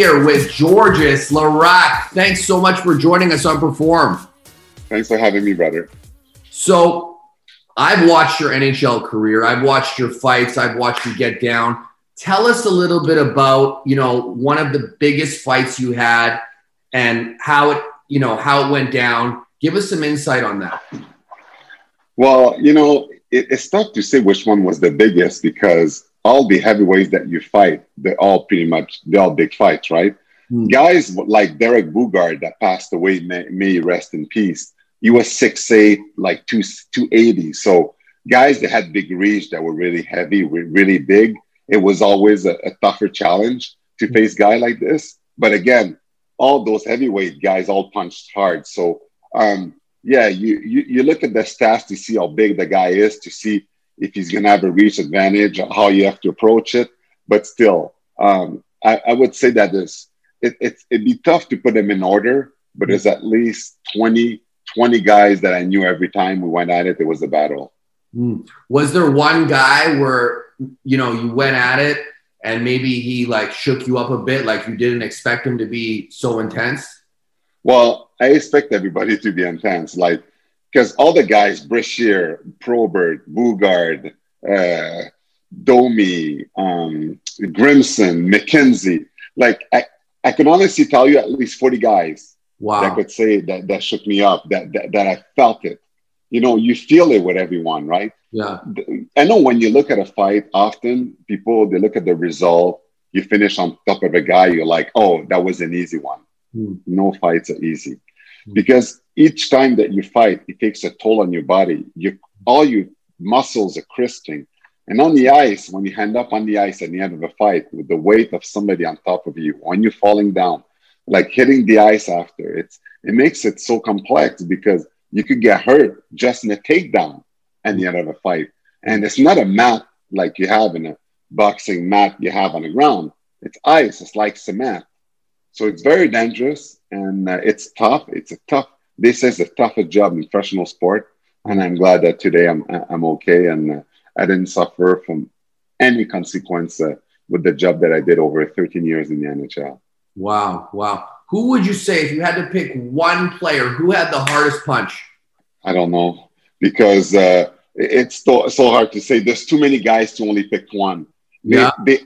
here with Georges Laraque. Thanks so much for joining us on Perform. Thanks for having me, brother. So, I've watched your NHL career. I've watched your fights. I've watched you get down. Tell us a little bit about, you know, one of the biggest fights you had and how it, you know, how it went down. Give us some insight on that. Well, you know, it, it's tough to say which one was the biggest because all the heavyweights that you fight, they're all pretty much they're all big fights, right? Hmm. Guys like Derek Boogaard that passed away, may, may rest in peace. He was six eight, like two two eighty. So guys that had big reach that were really heavy, really big. It was always a, a tougher challenge to hmm. face guy like this. But again, all those heavyweight guys all punched hard. So um, yeah, you, you you look at the stats to see how big the guy is, to see if he's going to have a reach advantage, how you have to approach it. But still, um, I, I, would say that this it, it, it'd be tough to put them in order, but there's at least 20, 20 guys that I knew every time we went at it, it was a battle. Mm. Was there one guy where, you know, you went at it and maybe he like shook you up a bit, like you didn't expect him to be so intense? Well, I expect everybody to be intense. Like because all the guys, Brashear, Probert, Boogaard, uh, Domi, um, Grimson, McKenzie, like I, I can honestly tell you at least 40 guys wow. that could say that that shook me up, that, that that I felt it. You know, you feel it with everyone, right? Yeah. I know when you look at a fight, often people they look at the result, you finish on top of a guy, you're like, oh, that was an easy one. Hmm. No fights are easy. Hmm. Because each time that you fight, it takes a toll on your body. You, all your muscles are crisping. And on the ice, when you hand up on the ice at the end of a fight with the weight of somebody on top of you, when you're falling down, like hitting the ice after, it's it makes it so complex because you could get hurt just in a takedown at the end of a fight. And it's not a mat like you have in a boxing mat you have on the ground. It's ice, it's like cement. So it's very dangerous and uh, it's tough. It's a tough this is a tougher job in professional sport, and I'm glad that today I'm I'm okay and uh, I didn't suffer from any consequence uh, with the job that I did over 13 years in the NHL. Wow, wow. Who would you say if you had to pick one player who had the hardest punch? I don't know because uh, it's so, so hard to say. There's too many guys to only pick one. Yeah. They, they,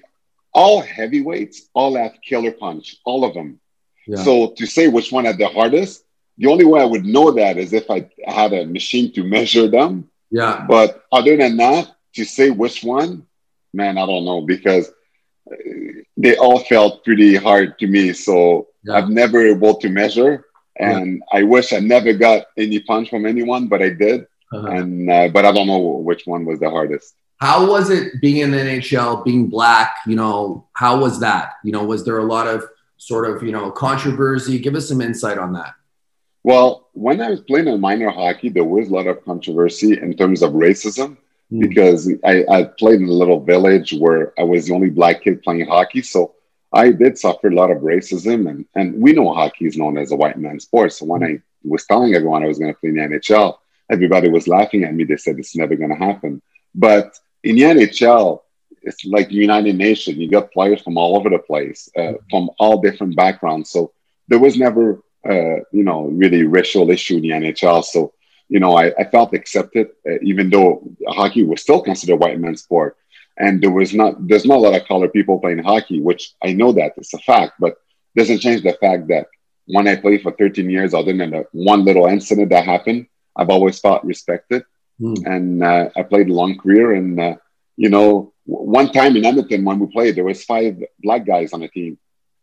all heavyweights all have killer punch, all of them. Yeah. So to say which one had the hardest, the only way I would know that is if I had a machine to measure them. Yeah. But other than that, to say which one, man, I don't know because they all felt pretty hard to me. So yeah. I've never able to measure, and yeah. I wish I never got any punch from anyone, but I did. Uh-huh. And uh, but I don't know which one was the hardest. How was it being in the NHL, being black? You know, how was that? You know, was there a lot of sort of you know controversy? Give us some insight on that. Well, when I was playing in minor hockey, there was a lot of controversy in terms of racism mm. because I, I, played in a little village where I was the only black kid playing hockey. So I did suffer a lot of racism. And, and we know hockey is known as a white man's sport. So when I was telling everyone I was going to play in the NHL, everybody was laughing at me. They said it's never going to happen. But in the NHL, it's like the United Nations. You got players from all over the place, uh, hmm. from all different backgrounds. So there was never uh, you know, really racial issue in the NHL. So, you know, I, I felt accepted, uh, even though hockey was still considered a white man's sport. And there was not, there's not a lot of colored people playing hockey, which I know that it's a fact, but doesn't change the fact that when I played for 13 years, other than the one little incident that happened, I've always felt respected. Mm. And uh, I played a long career. And, uh, you know, one time in Edmonton, when we played, there was five black guys on the team.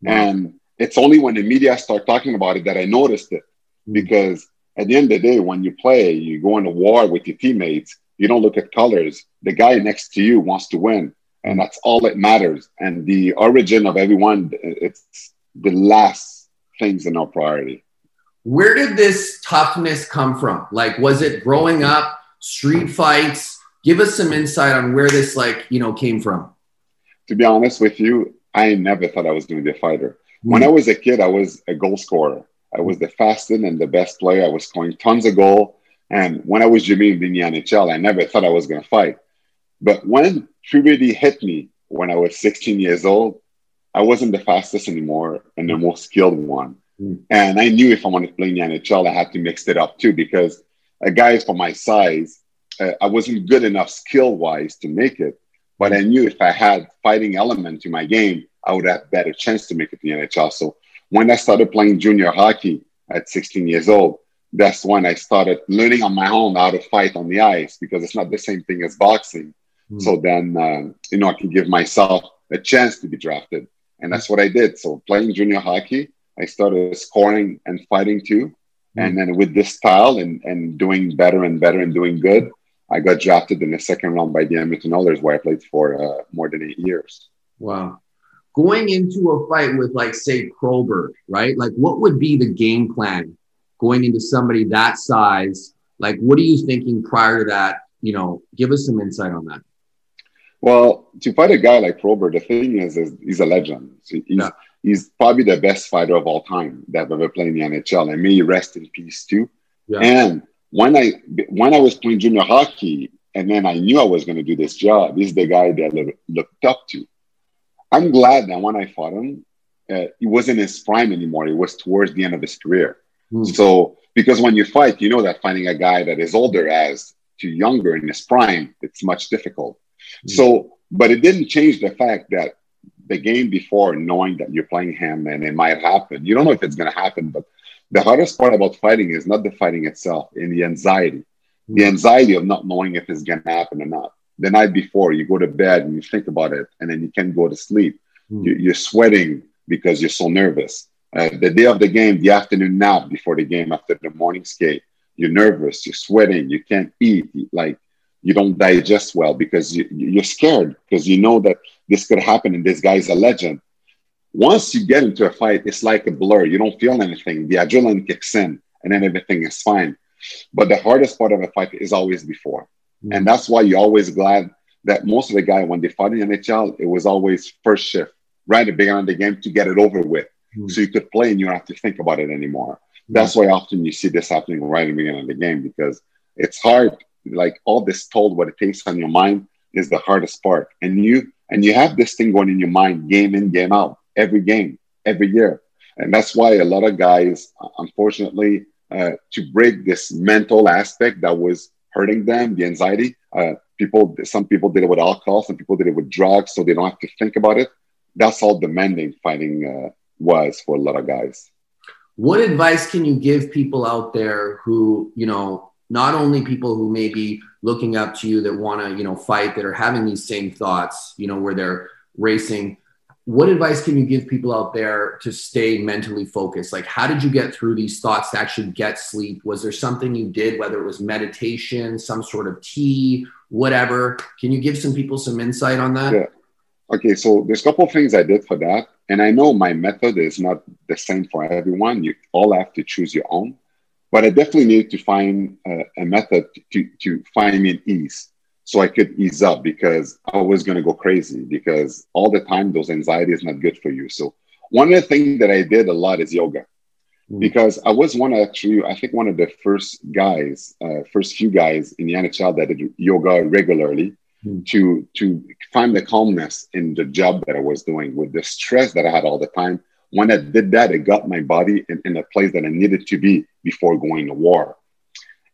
And it's only when the media start talking about it that I noticed it. Mm. Because at the end of the day, when you play, you go into war with your teammates, you don't look at colors. The guy next to you wants to win. And that's all that matters. And the origin of everyone, it's the last things in our priority. Where did this toughness come from? Like, was it growing up, street fights? Give us some insight on where this, like, you know, came from. To be honest with you, I never thought I was going to be a fighter. When I was a kid, I was a goal scorer. I was the fastest and the best player. I was scoring tons of goal. And when I was Jimmy in the NHL, I never thought I was going to fight. But when puberty hit me when I was 16 years old, I wasn't the fastest anymore and the most skilled one. Mm. And I knew if I wanted to play in the NHL, I had to mix it up too because a guy for my size, uh, I wasn't good enough skill wise to make it. But I knew if I had fighting element to my game, I would have better chance to make it to the NHL. So when I started playing junior hockey at 16 years old, that's when I started learning on my own how to fight on the ice because it's not the same thing as boxing. Mm. So then, uh, you know, I can give myself a chance to be drafted. And that's what I did. So playing junior hockey, I started scoring and fighting too. Mm. And then with this style and, and doing better and better and doing good, I got drafted in the second round by the Edmonton Oilers, where I played for uh, more than eight years. Wow. Going into a fight with, like, say, Probert, right? Like, what would be the game plan going into somebody that size? Like, what are you thinking prior to that? You know, give us some insight on that. Well, to fight a guy like Probert, the thing is, is he's a legend. He's, yeah. he's probably the best fighter of all time that ever played in the NHL. And may he rest in peace too. Yeah. And when I when I was playing junior hockey, and then I knew I was going to do this job, he's the guy that I looked up to. I'm glad that when I fought him, uh, he wasn't his prime anymore. It was towards the end of his career. Mm. So because when you fight, you know that finding a guy that is older as to younger in his prime, it's much difficult. Mm. So, but it didn't change the fact that the game before, knowing that you're playing him and it might happen, you don't know if it's going to happen, but the hardest part about fighting is not the fighting itself, in the anxiety, mm. the anxiety of not knowing if it's going to happen or not. The night before, you go to bed and you think about it, and then you can't go to sleep. Mm. You, are sweating because you're so nervous. Uh, the day of the game, the afternoon nap before the game, after the morning skate, you're nervous, you're sweating, you can't eat, like you don't digest well because you, you're scared because you know that this could happen and this guy's a legend. Once you get into a fight, it's like a blur. You don't feel anything. The adrenaline kicks in and then everything is fine. But the hardest part of a fight is always before. Mm-hmm. And that's why you're always glad that most of the guy, when they fought in the NHL, it was always first shift, right at the beginning of the game to get it over with. Mm-hmm. So you could play and you don't have to think about it anymore. Mm-hmm. That's why often you see this happening right at the beginning of the game because it's hard. Like all this told what it takes on your mind is the hardest part. And you and you have this thing going in your mind, game in, game out every game, every year. And that's why a lot of guys, unfortunately, uh, to break this mental aspect that was hurting them, the anxiety, uh, people, some people did it with alcohol, some people did it with drugs, so they don't have to think about it. That's all demanding fighting uh, was for a lot of guys. What advice can you give people out there who, you know, not only people who may be looking up to you that want to, you know, fight, that are having these same thoughts, you know, where they're racing, what advice can you give people out there to stay mentally focused? Like, how did you get through these thoughts to actually get sleep? Was there something you did, whether it was meditation, some sort of tea, whatever? Can you give some people some insight on that? Yeah. Okay, so there's a couple of things I did for that. And I know my method is not the same for everyone. You all have to choose your own. But I definitely needed to find a, a method to, to find me an ease so I could ease up because I was going to go crazy because all the time those anxiety is not good for you. So one of the things that I did a lot is yoga mm. because I was one actually, I think one of the first guys, uh, first few guys in the NHL that did yoga regularly mm. to, to find the calmness in the job that I was doing with the stress that I had all the time. When I did that, it got my body in, in a place that I needed to be before going to war.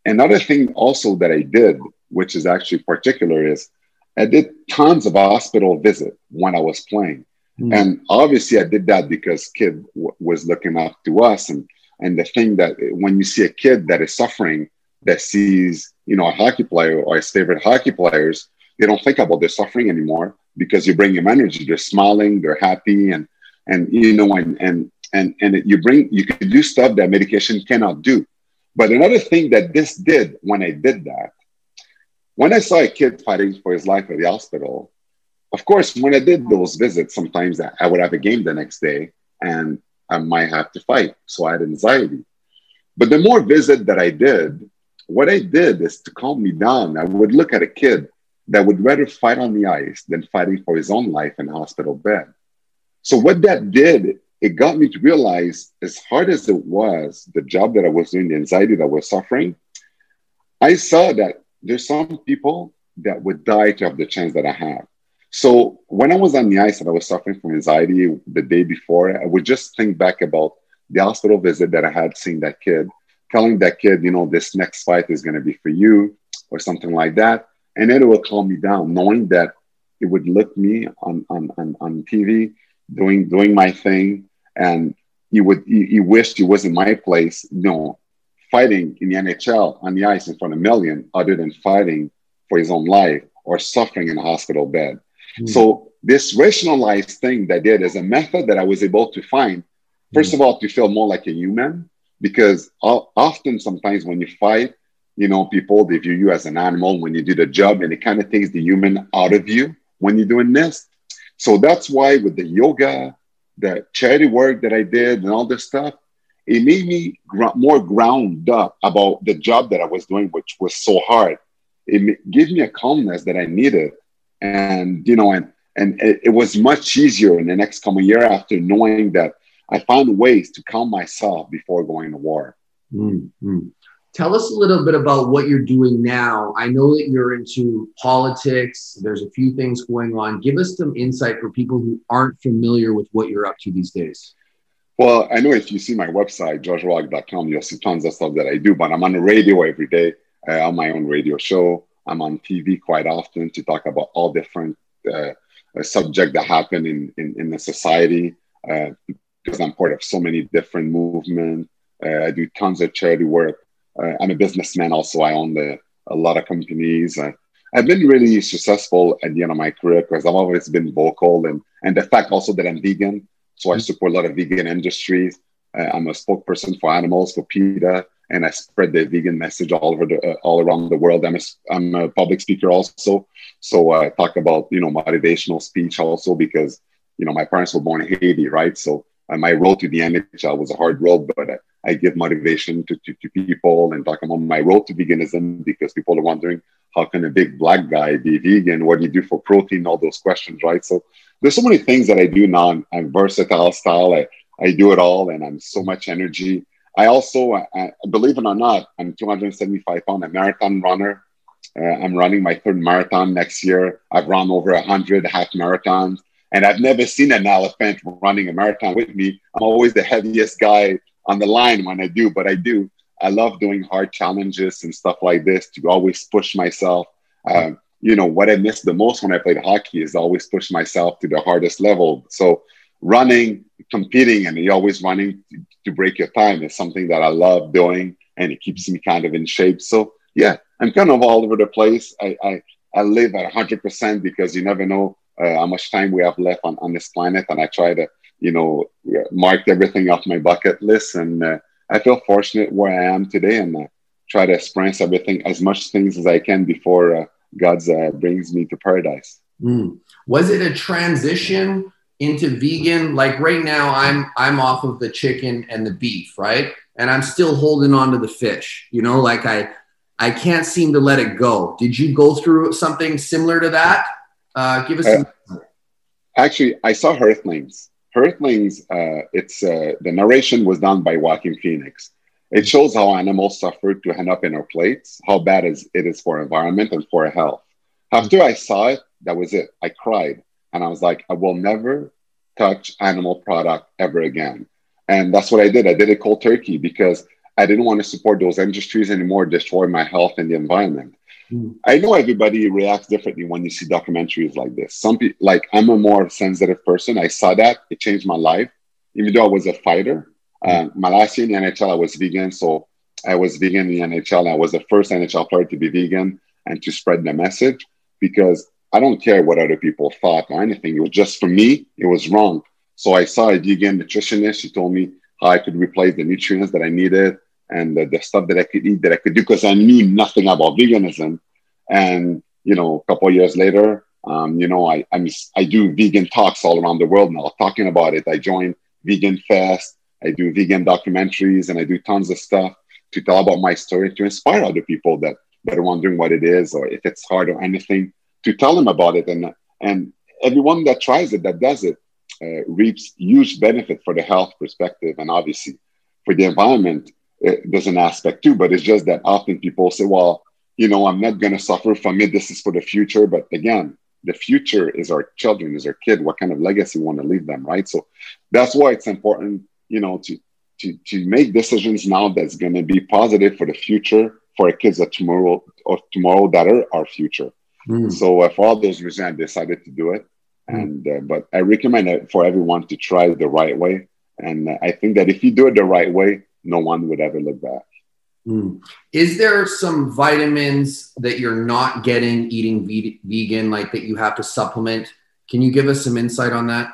Another thing also that I did which is actually particular, is I did tons of hospital visit when I was playing. Mm. And obviously, I did that because kid w- was looking up to us. And, and the thing that when you see a kid that is suffering, that sees, you know, a hockey player or his favorite hockey players, they don't think about their suffering anymore because you bring them energy. They're smiling, they're happy, and and you know, and and and and you bring you can do stuff that medication cannot do. But another thing that this did when I did that when I saw a kid fighting for his life at the hospital, of course, when I did those visits, sometimes I would have a game the next day and I might have to fight. So I had anxiety. But the more visit that I did, what I did is to calm me down. I would look at a kid that would rather fight on the ice than fighting for his own life in a hospital bed. So what that did, it got me to realize, as hard as it was, the job that I was doing, the anxiety that I was suffering, I saw that there's some people that would die to have the chance that I have. So when I was on the ice and I was suffering from anxiety the day before, I would just think back about the hospital visit that I had seeing that kid, telling that kid, you know, this next fight is going to be for you or something like that. And then it would calm me down, knowing that it would look me on, on, on, on TV doing, doing my thing. And he would, he, he wished he was in my place, know, fighting in the NHL on the ice in front of a million other than fighting for his own life or suffering in a hospital bed. Mm. So this rationalized thing that I did is a method that I was able to find, first mm. of all, to feel more like a human, because often sometimes when you fight, you know, people they view you as an animal when you do the job, and it kind of takes the human out of you when you're doing this. So that's why with the yoga, the charity work that I did, and all this stuff, it made me gr- more ground up about the job that I was doing, which was so hard. It gave me a calmness that I needed. And you know and and it, it, was much easier in the next coming year after knowing that i found ways to calm myself before going to war. Mm-hmm. tell us a little bit about what you're doing now. I know that you're into politics. There's a few things going on. Give us some insight for people who aren't familiar with what you're up to these days well i know if you see my website georgeslaraque.com you'll see tons of stuff that i do but i'm on the radio every day uh, on my own radio show I'm on TV quite often to talk about all different uh, uh, subjects that happen in, in, in the society uh, because I'm part of so many different movements. Uh, I do tons of charity work. Uh, I'm a businessman also. I own the, a lot of companies. Uh, I've been really successful at the end of my career because I've always been vocal and, and the fact also that I'm vegan. So I support a lot of vegan industries. I'm a spokesperson for animals, for PETA and I spread the vegan message all over the, uh, all around the world. I'm a, I'm a public speaker also, so I talk about you know motivational speech also because you know my parents were born in Haiti, right? So uh, my road to the NHL was a hard road, but I, I give motivation to, to, to, people and talk about my road to veganism because people are wondering how can a big black guy be vegan? What do you do for protein? All those questions, right? So there's so many things that I do now. I'm, I'm versatile style. I, I do it all, and I'm so much energy. I also, uh, believe it or not, I'm 275 pound, a marathon runner. Uh, I'm running my third marathon next year. I've run over 100 half marathons, and I've never seen an elephant running a marathon with me. I'm always the heaviest guy on the line when I do, but I do. I love doing hard challenges and stuff like this to always push myself. Um, you know, what I miss the most when I played hockey is always push myself to the hardest level. So running, competing, and you're always running to, to break your time is something that I love doing, and it keeps me kind of in shape. So yeah, I'm kind of all over the place. I I, I live at 100 percent because you never know uh, how much time we have left on, on this planet, and I try to you know mark everything off my bucket list, and uh, I feel fortunate where I am today, and uh, try to experience everything as much things as I can before uh, God's uh, brings me to paradise. Mm. Was it a transition? into vegan like right now i'm i'm off of the chicken and the beef right and i'm still holding on to the fish you know like i i can't seem to let it go did you go through something similar to that uh, give us some uh, actually i saw earthlings earthlings uh, it's uh, the narration was done by joaquin phoenix it shows how animals suffer to end up in our plates how bad it is for environment and for health after i saw it that was it i cried and I was like, I will never touch animal product ever again. And that's what I did. I did it cold turkey because I didn't want to support those industries anymore, destroy my health and the environment. Mm. I know everybody reacts differently when you see documentaries like this. Some people, like I'm a more sensitive person. I saw that it changed my life. Even though I was a fighter, mm. my last year in the NHL, I was vegan. So I was vegan in the NHL. I was the first NHL player to be vegan and to spread the message because I don't care what other people thought or anything. It was just for me, it was wrong. So I saw a vegan nutritionist. She told me how I could replace the nutrients that I needed and the, the stuff that I could eat that I could do because I knew nothing about veganism. And you know, a couple years later, um, you know, I I'm, I do vegan talks all around the world now, talking about it. I joined Vegan Fest. I do vegan documentaries, and I do tons of stuff to tell about my story to inspire other people that that are wondering what it is or if it's hard or anything to tell them about it. And, and everyone that tries it, that does it, uh, reaps huge benefit for the health perspective. And obviously for the environment, it, there's an aspect too, but it's just that often people say, well, you know, I'm not going to suffer from it. This is for the future. But again, the future is our children, is our kid. What kind of legacy we want to leave them, right? So that's why it's important, you know, to to to make decisions now that's going to be positive for the future for our kids of tomorrow or tomorrow that are our future. Mm. So uh, for all those reasons, I decided to do it. Mm. And uh, but I recommend it for everyone to try it the right way. And I think that if you do it the right way, no one would ever look back. Mm. Is there some vitamins that you're not getting eating ve- vegan, like that you have to supplement? Can you give us some insight on that?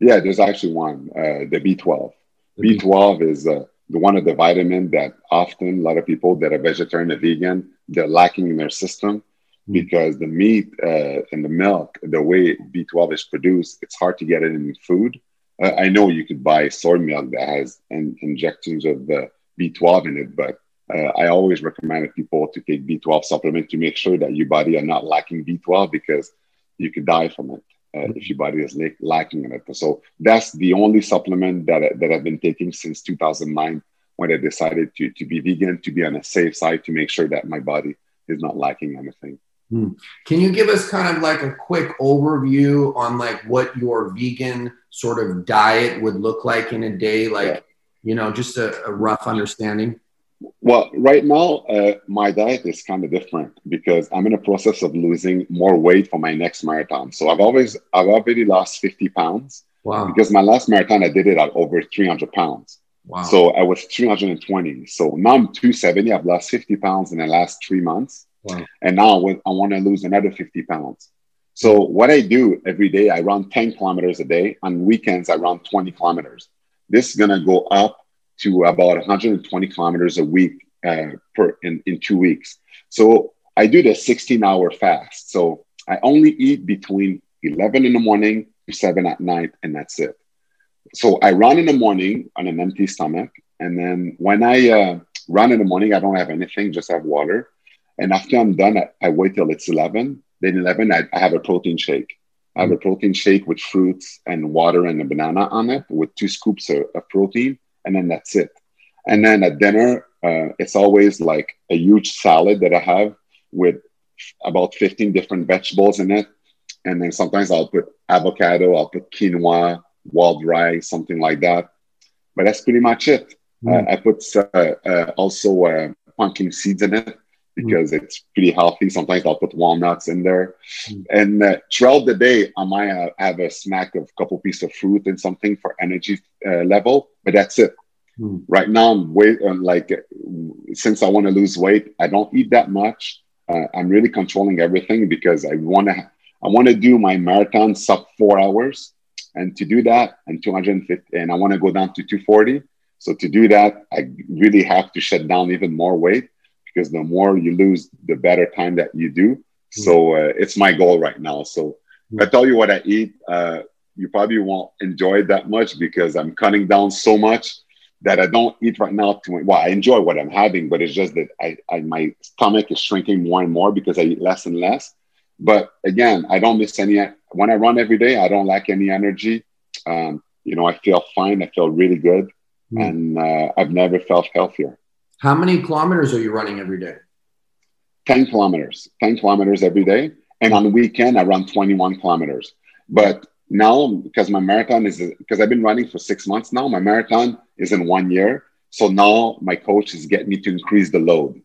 Yeah, there's actually one, uh, the B12. The B12 is uh, the one of the vitamin that often a lot of people that are vegetarian or vegan, they're lacking in their system mm. because the meat uh, and the milk, the way B12 is produced, it's hard to get it in food. Uh, I know you could buy soy milk that has in, injections of the B12 in it, but uh, I always recommend people to take B12 supplement to make sure that your body are not lacking B12 because you could die from it uh, if your body is lacking in it. So that's the only supplement that, that I've been taking since 2009 when I decided to, to be vegan, to be on a safe side, to make sure that my body is not lacking anything. Hmm. Can you give us kind of like a quick overview on like what your vegan sort of diet would look like in a day? Like, yeah. you know, just a, a rough understanding. Well, right now, uh, my diet is kind of different because I'm in a process of losing more weight for my next marathon. So I've always, I've already lost 50 pounds. Wow. Because my last marathon, I did it at over 300 pounds. Wow. So I was 320. So now I'm 270. I've lost 50 pounds in the last three months. Wow. And now I want to lose another 50 pounds. So what I do every day, I run 10 kilometers a day. On weekends, I run 20 kilometers. This is going to go up to about 120 kilometers a week uh, per in, in two weeks. So I do the 16 hour fast. So I only eat between 11 in the morning to 7 at night, and that's it. So I run in the morning on an empty stomach. And then when I uh, run in the morning, I don't have anything, just have water. And after I'm done, I, I wait till it's 11. Then 11, I, I have a protein shake. I have a protein shake with fruits and water and a banana on it with two scoops of, of protein and then that's it. And then at dinner, uh, it's always like a huge salad that I have with about 15 different vegetables in it. And then sometimes I'll put avocado, I'll put quinoa, wild rice, something like that. But that's pretty much it. Mm. Uh, I put uh, uh also uh, pumpkin seeds in it because mm. it's pretty healthy. Sometimes I'll put walnuts in there. Mm. And uh, throughout the day, I might uh, have a snack of a couple pieces of fruit and something for energy uh, level, but that's it. Mm. Right now, I'm weight uh, like since I want to lose weight, I don't eat that much. Uh, I'm really controlling everything because I want to. I want to do my marathon sub four hours, and to do that, and 250, and I want to go down to 240. So to do that, I really have to shut down even more weight because the more you lose, the better time that you do. Mm-hmm. So uh, it's my goal right now. So. I tell you what I eat, uh, you probably won't enjoy it that much because I'm cutting down so much that I don't eat right now. To well, I enjoy what I'm having, but it's just that I, I my stomach is shrinking more and more because I eat less and less. But again, I don't miss any. When I run every day, I don't lack any energy. Um, you know, I feel fine. I feel really good, mm-hmm. and uh, I've never felt healthier. How many kilometers are you running every day? 10 kilometers, 10 kilometers every day. And on the weekend, I run 21 kilometers. But now, because my marathon is, because I've been running for six months now, my marathon is in one year. So now my coach is getting me to increase the load.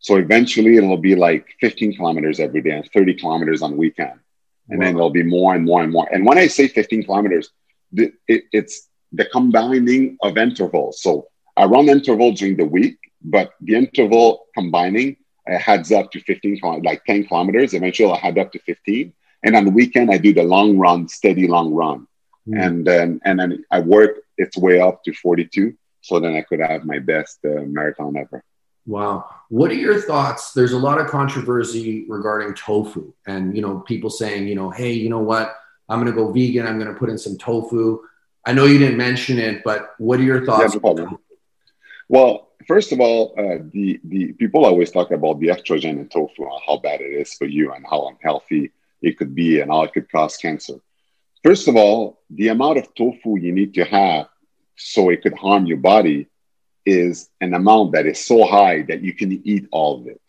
So eventually it'll be like 15 kilometers every day and 30 kilometers on weekend. And wow. then it'll be more and more and more. And when I say 15 kilometers, it, it's the combining of intervals. So I run interval during the week but the interval combining adds up to 15, like 10 kilometers. Eventually, I had up to 15. And on the weekend, I do the long run, steady long run. Mm. And then, and then I work its way up to 42. So then I could have my best uh, marathon ever. Wow. What are your thoughts? There's a lot of controversy regarding tofu and, you know, people saying, you know, hey, you know what? I'm going to go vegan. I'm going to put in some tofu. I know you didn't mention it, but what are your thoughts? Yeah, no well, first of all, uh, the the people always talk about the estrogen in tofu and how bad it is for you and how unhealthy it could be and how it could cause cancer. First of all, the amount of tofu you need to have so it could harm your body is an amount that is so high that you can eat all of it.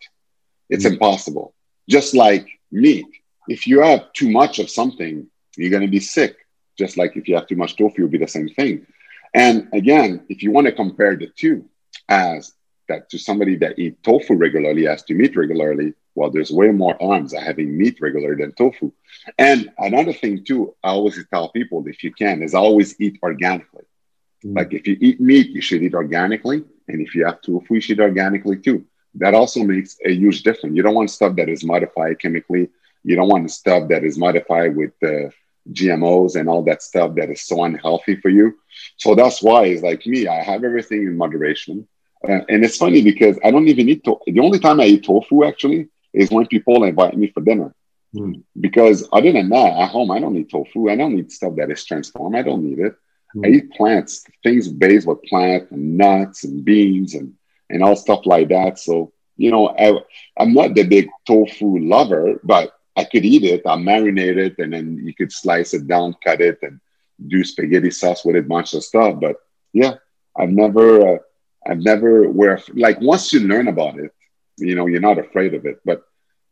It's mm-hmm. impossible. Just like meat, if you have too much of something, you're going to be sick. Just like if you have too much tofu, it'll be the same thing. And again, if you want to compare the two as that to somebody that eat tofu regularly as to meat regularly, well, there's way more arms at having meat regular than tofu. And another thing too, I always tell people if you can, is always eat organically. Mm. Like if you eat meat, you should eat organically. And if you have tofu, you should eat organically too. That also makes a huge difference. You don't want stuff that is modified chemically. You don't want stuff that is modified with uh, GMOs and all that stuff that is so unhealthy for you. So that's why it's like me, I have everything in moderation. Uh, and it's funny because I don't even eat tofu. The only time I eat tofu actually is when people invite me for dinner. Mm. Because other than that, at home, I don't eat tofu. I don't eat stuff that is transformed. I don't need it. Mm. I eat plants, things based with plant and nuts and beans and, and all stuff like that. So, you know, I, I'm not the big tofu lover, but I could eat it. I'll marinate it and then you could slice it down, cut it, and do spaghetti sauce with it, bunch of stuff. But yeah, I've never, uh, I've never, where like once you learn about it, you know, you're not afraid of it. But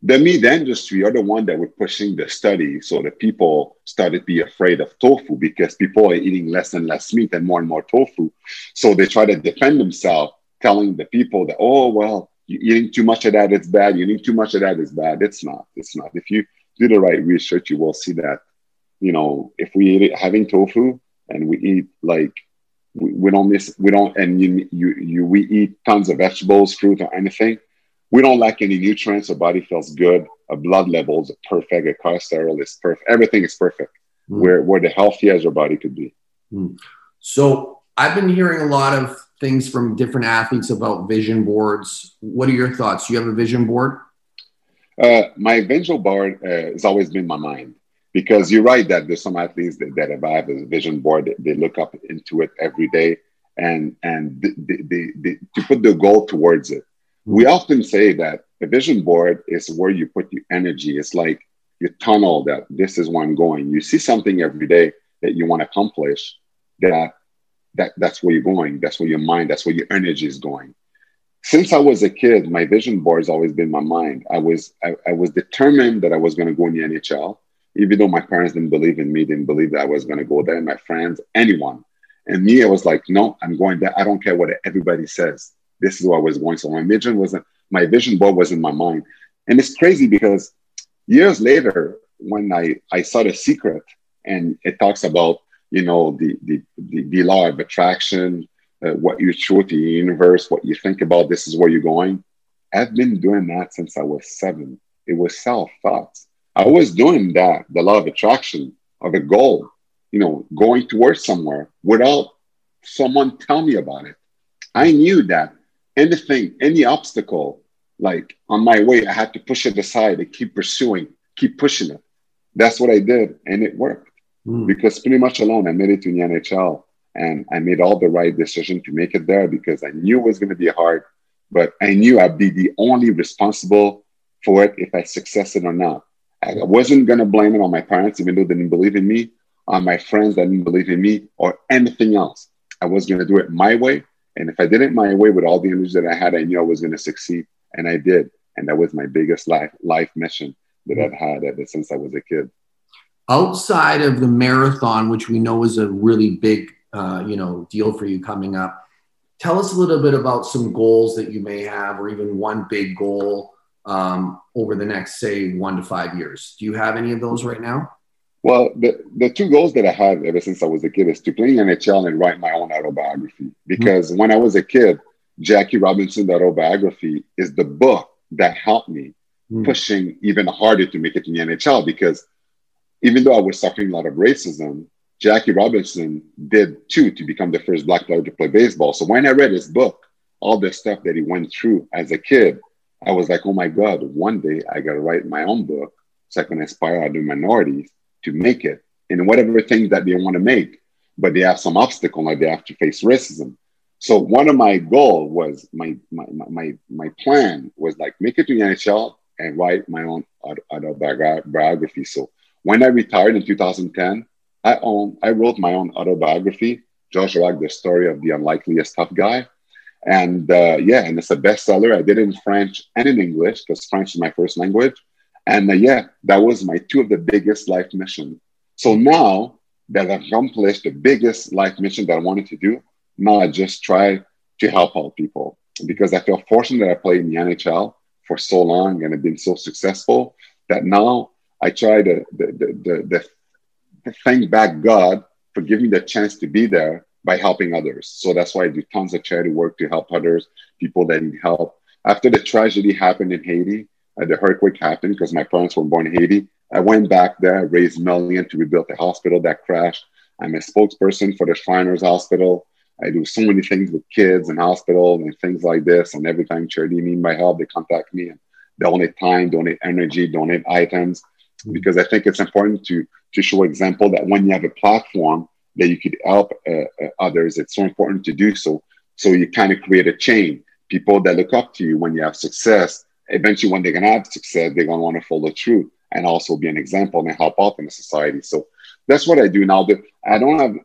the meat industry are the one that were pushing the study so that people started to be afraid of tofu because people are eating less and less meat and more and more tofu. So they try to defend themselves, telling the people that, oh, well, you're eating too much of that, it's bad. You're eating too much of that, it's bad. It's not. It's not. If you do the right research, you will see that, you know, if we eat it, having tofu and we eat like, we, we don't miss, we don't, and you, you, you, we eat tons of vegetables, fruit, or anything we don't lack any nutrients. Our body feels good. Our blood levels are perfect. Our cholesterol is perfect. Everything is perfect. Mm. We're, we're the healthiest our body could be. Mm. So I've been hearing a lot of things from different athletes about vision boards. What are your thoughts? Do you have a vision board? Uh, my vision board uh, has always been my mind because you're right that there's some athletes that, that have a vision board. They, they look up into it every day and and they, they, they, to put the goal towards it. We hmm. often say that a vision board is where you put your energy. It's like your tunnel that this is where I'm going. You see something every day that you want to accomplish, that, that that's where you're going. That's where your mind, that's where your energy is going. Since I was a kid, my vision board has always been my mind. I was I, I was determined that I was going to go in the NHL, even though my parents didn't believe in me, didn't believe that I was going to go there, my friends, anyone. And me, I was like, no, I'm going there. I don't care what everybody says this is where I was going. So my vision wasn't my vision board was in my mind. And it's crazy because years later, when I, I saw the secret and it talks about, you know, the the, the, the law of attraction, uh, what you to the universe, what you think about, this is where you're going. I've been doing that since I was seven. It was self thoughts. I was doing that, the law of attraction of a goal, you know, going towards somewhere without someone tell me about it. I knew that anything, any obstacle, like on my way, I had to push it aside and keep pursuing, keep pushing it. That's what I did, and it worked mm. because pretty much alone, I made it to the NHL, and I made all the right decision to make it there because I knew it was going to be hard, but I knew I'd be the only responsible for it if I succeeded or not. I wasn't going to blame it on my parents, even though they didn't believe in me, on my friends that didn't believe in me, or anything else. I was going to do it my way and if I did it my way with all the energy that I had, I knew I was going to succeed. And I did. And that was my biggest life, life mission that I've had ever since I was a kid. Outside of the marathon, which we know is a really big, uh, you know, deal for you coming up, tell us a little bit about some goals that you may have, or even one big goal um, over the next, say, one to five years. Do you have any of those right now? Well, the, the two goals that I had ever since I was a kid is to play in the NHL and write my own autobiography. Because mm-hmm. when I was a kid, Jackie Robinson, the autobiography, is the book that helped me mm-hmm. pushing even harder to make it in the NHL. Because even though I was suffering a lot of racism, Jackie Robinson did too to become the first black player to play baseball. So when I read his book, all the stuff that he went through as a kid, I was like, oh my God, one day I got to write my own book so I can inspire other minorities to make it in whatever thing that they want to make, but they have some obstacle, like they have to face racism. So one of my goal was my my my my plan was like make it to the NHL and write my own autobiography. So when I retired in 2010, I own I wrote my own autobiography, Georges Laraque, the story of the unlikeliest tough guy. And uh, yeah, and it's a bestseller. I did it in French and in English because French is my first language. And uh, yeah, that was my two of the biggest life mission. So now that I've accomplished the biggest life mission that I wanted to do, now I just try to help out people because I feel fortunate that I played in the NHL for so long and I've been so successful that now I try to the, the, the, thank back God for giving me the chance to be there by helping others. So that's why I do tons of charity work to help others, people that need help. After the tragedy happened in Haiti, uh, the earthquake happened because my parents were born in Haiti. I went back there, raised million to rebuild the hospital that crashed. I'm a spokesperson for the Shriners Hospital. I do so many things with kids and hospitals and things like this. And every time charity need my help, they contact me and donate time, donate energy, donate items. Because I think it's important to to show example that when you have a platform that you could help uh, uh, others, it's so important to do so. So you kind of create a chain. People that look up to you when you have success, eventually when they're gonna have success, they're gonna want to follow through and also be an example and help out in the society. So that's what I do now. I don't have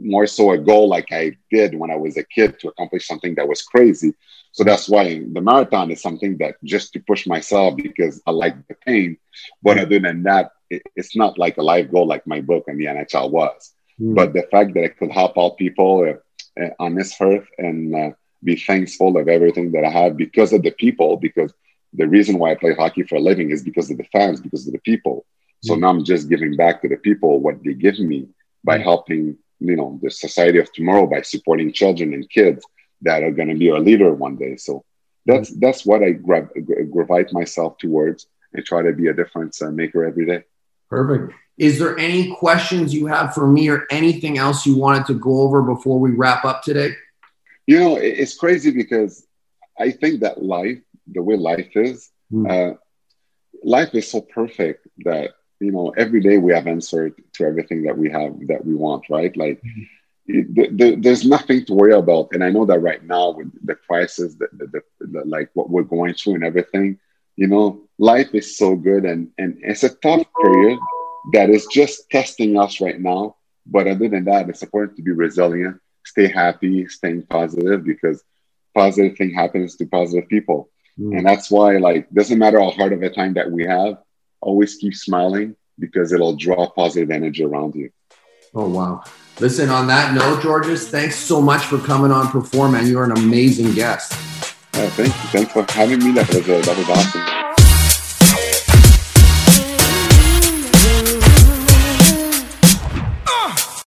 more so a goal like I did when I was a kid to accomplish something that was crazy. So that's why the marathon is something that just to push myself because I like the pain. But other than that, it's not like a life goal like my book and the NHL was. Mm. But the fact that I could help out people uh, on this earth and uh, be thankful of everything that I have because of the people, because the reason why I play hockey for a living is because of the fans, because of the people. So now I'm just giving back to the people what they give me by helping, you know, the society of tomorrow by supporting children and kids that are going to be a leader one day. So that's that's what I gravitate myself towards and try to be a difference uh, maker every day. Perfect. Is there any questions you have for me or anything else you wanted to go over before we wrap up today? You know, it's crazy because I think that life, the way life is, mm. uh, life is so perfect that you know every day we have answered to everything that we have that we want right like mm-hmm. there's nothing to worry about and i know that right now with the crisis the, the, the, like what we're going through and everything you know life is so good and and it's a tough period that is just testing us right now but other than that it's important to be resilient stay happy staying positive because positive thing happens to positive people mm. and that's why like doesn't matter how hard of a time that we have always keep smiling because it'll draw positive energy around you. Oh, wow. Listen, on that note, Georges, thanks so much for coming on Perform, and you're an amazing guest. Uh, thank you. Thanks for having me. That was, uh, that was awesome.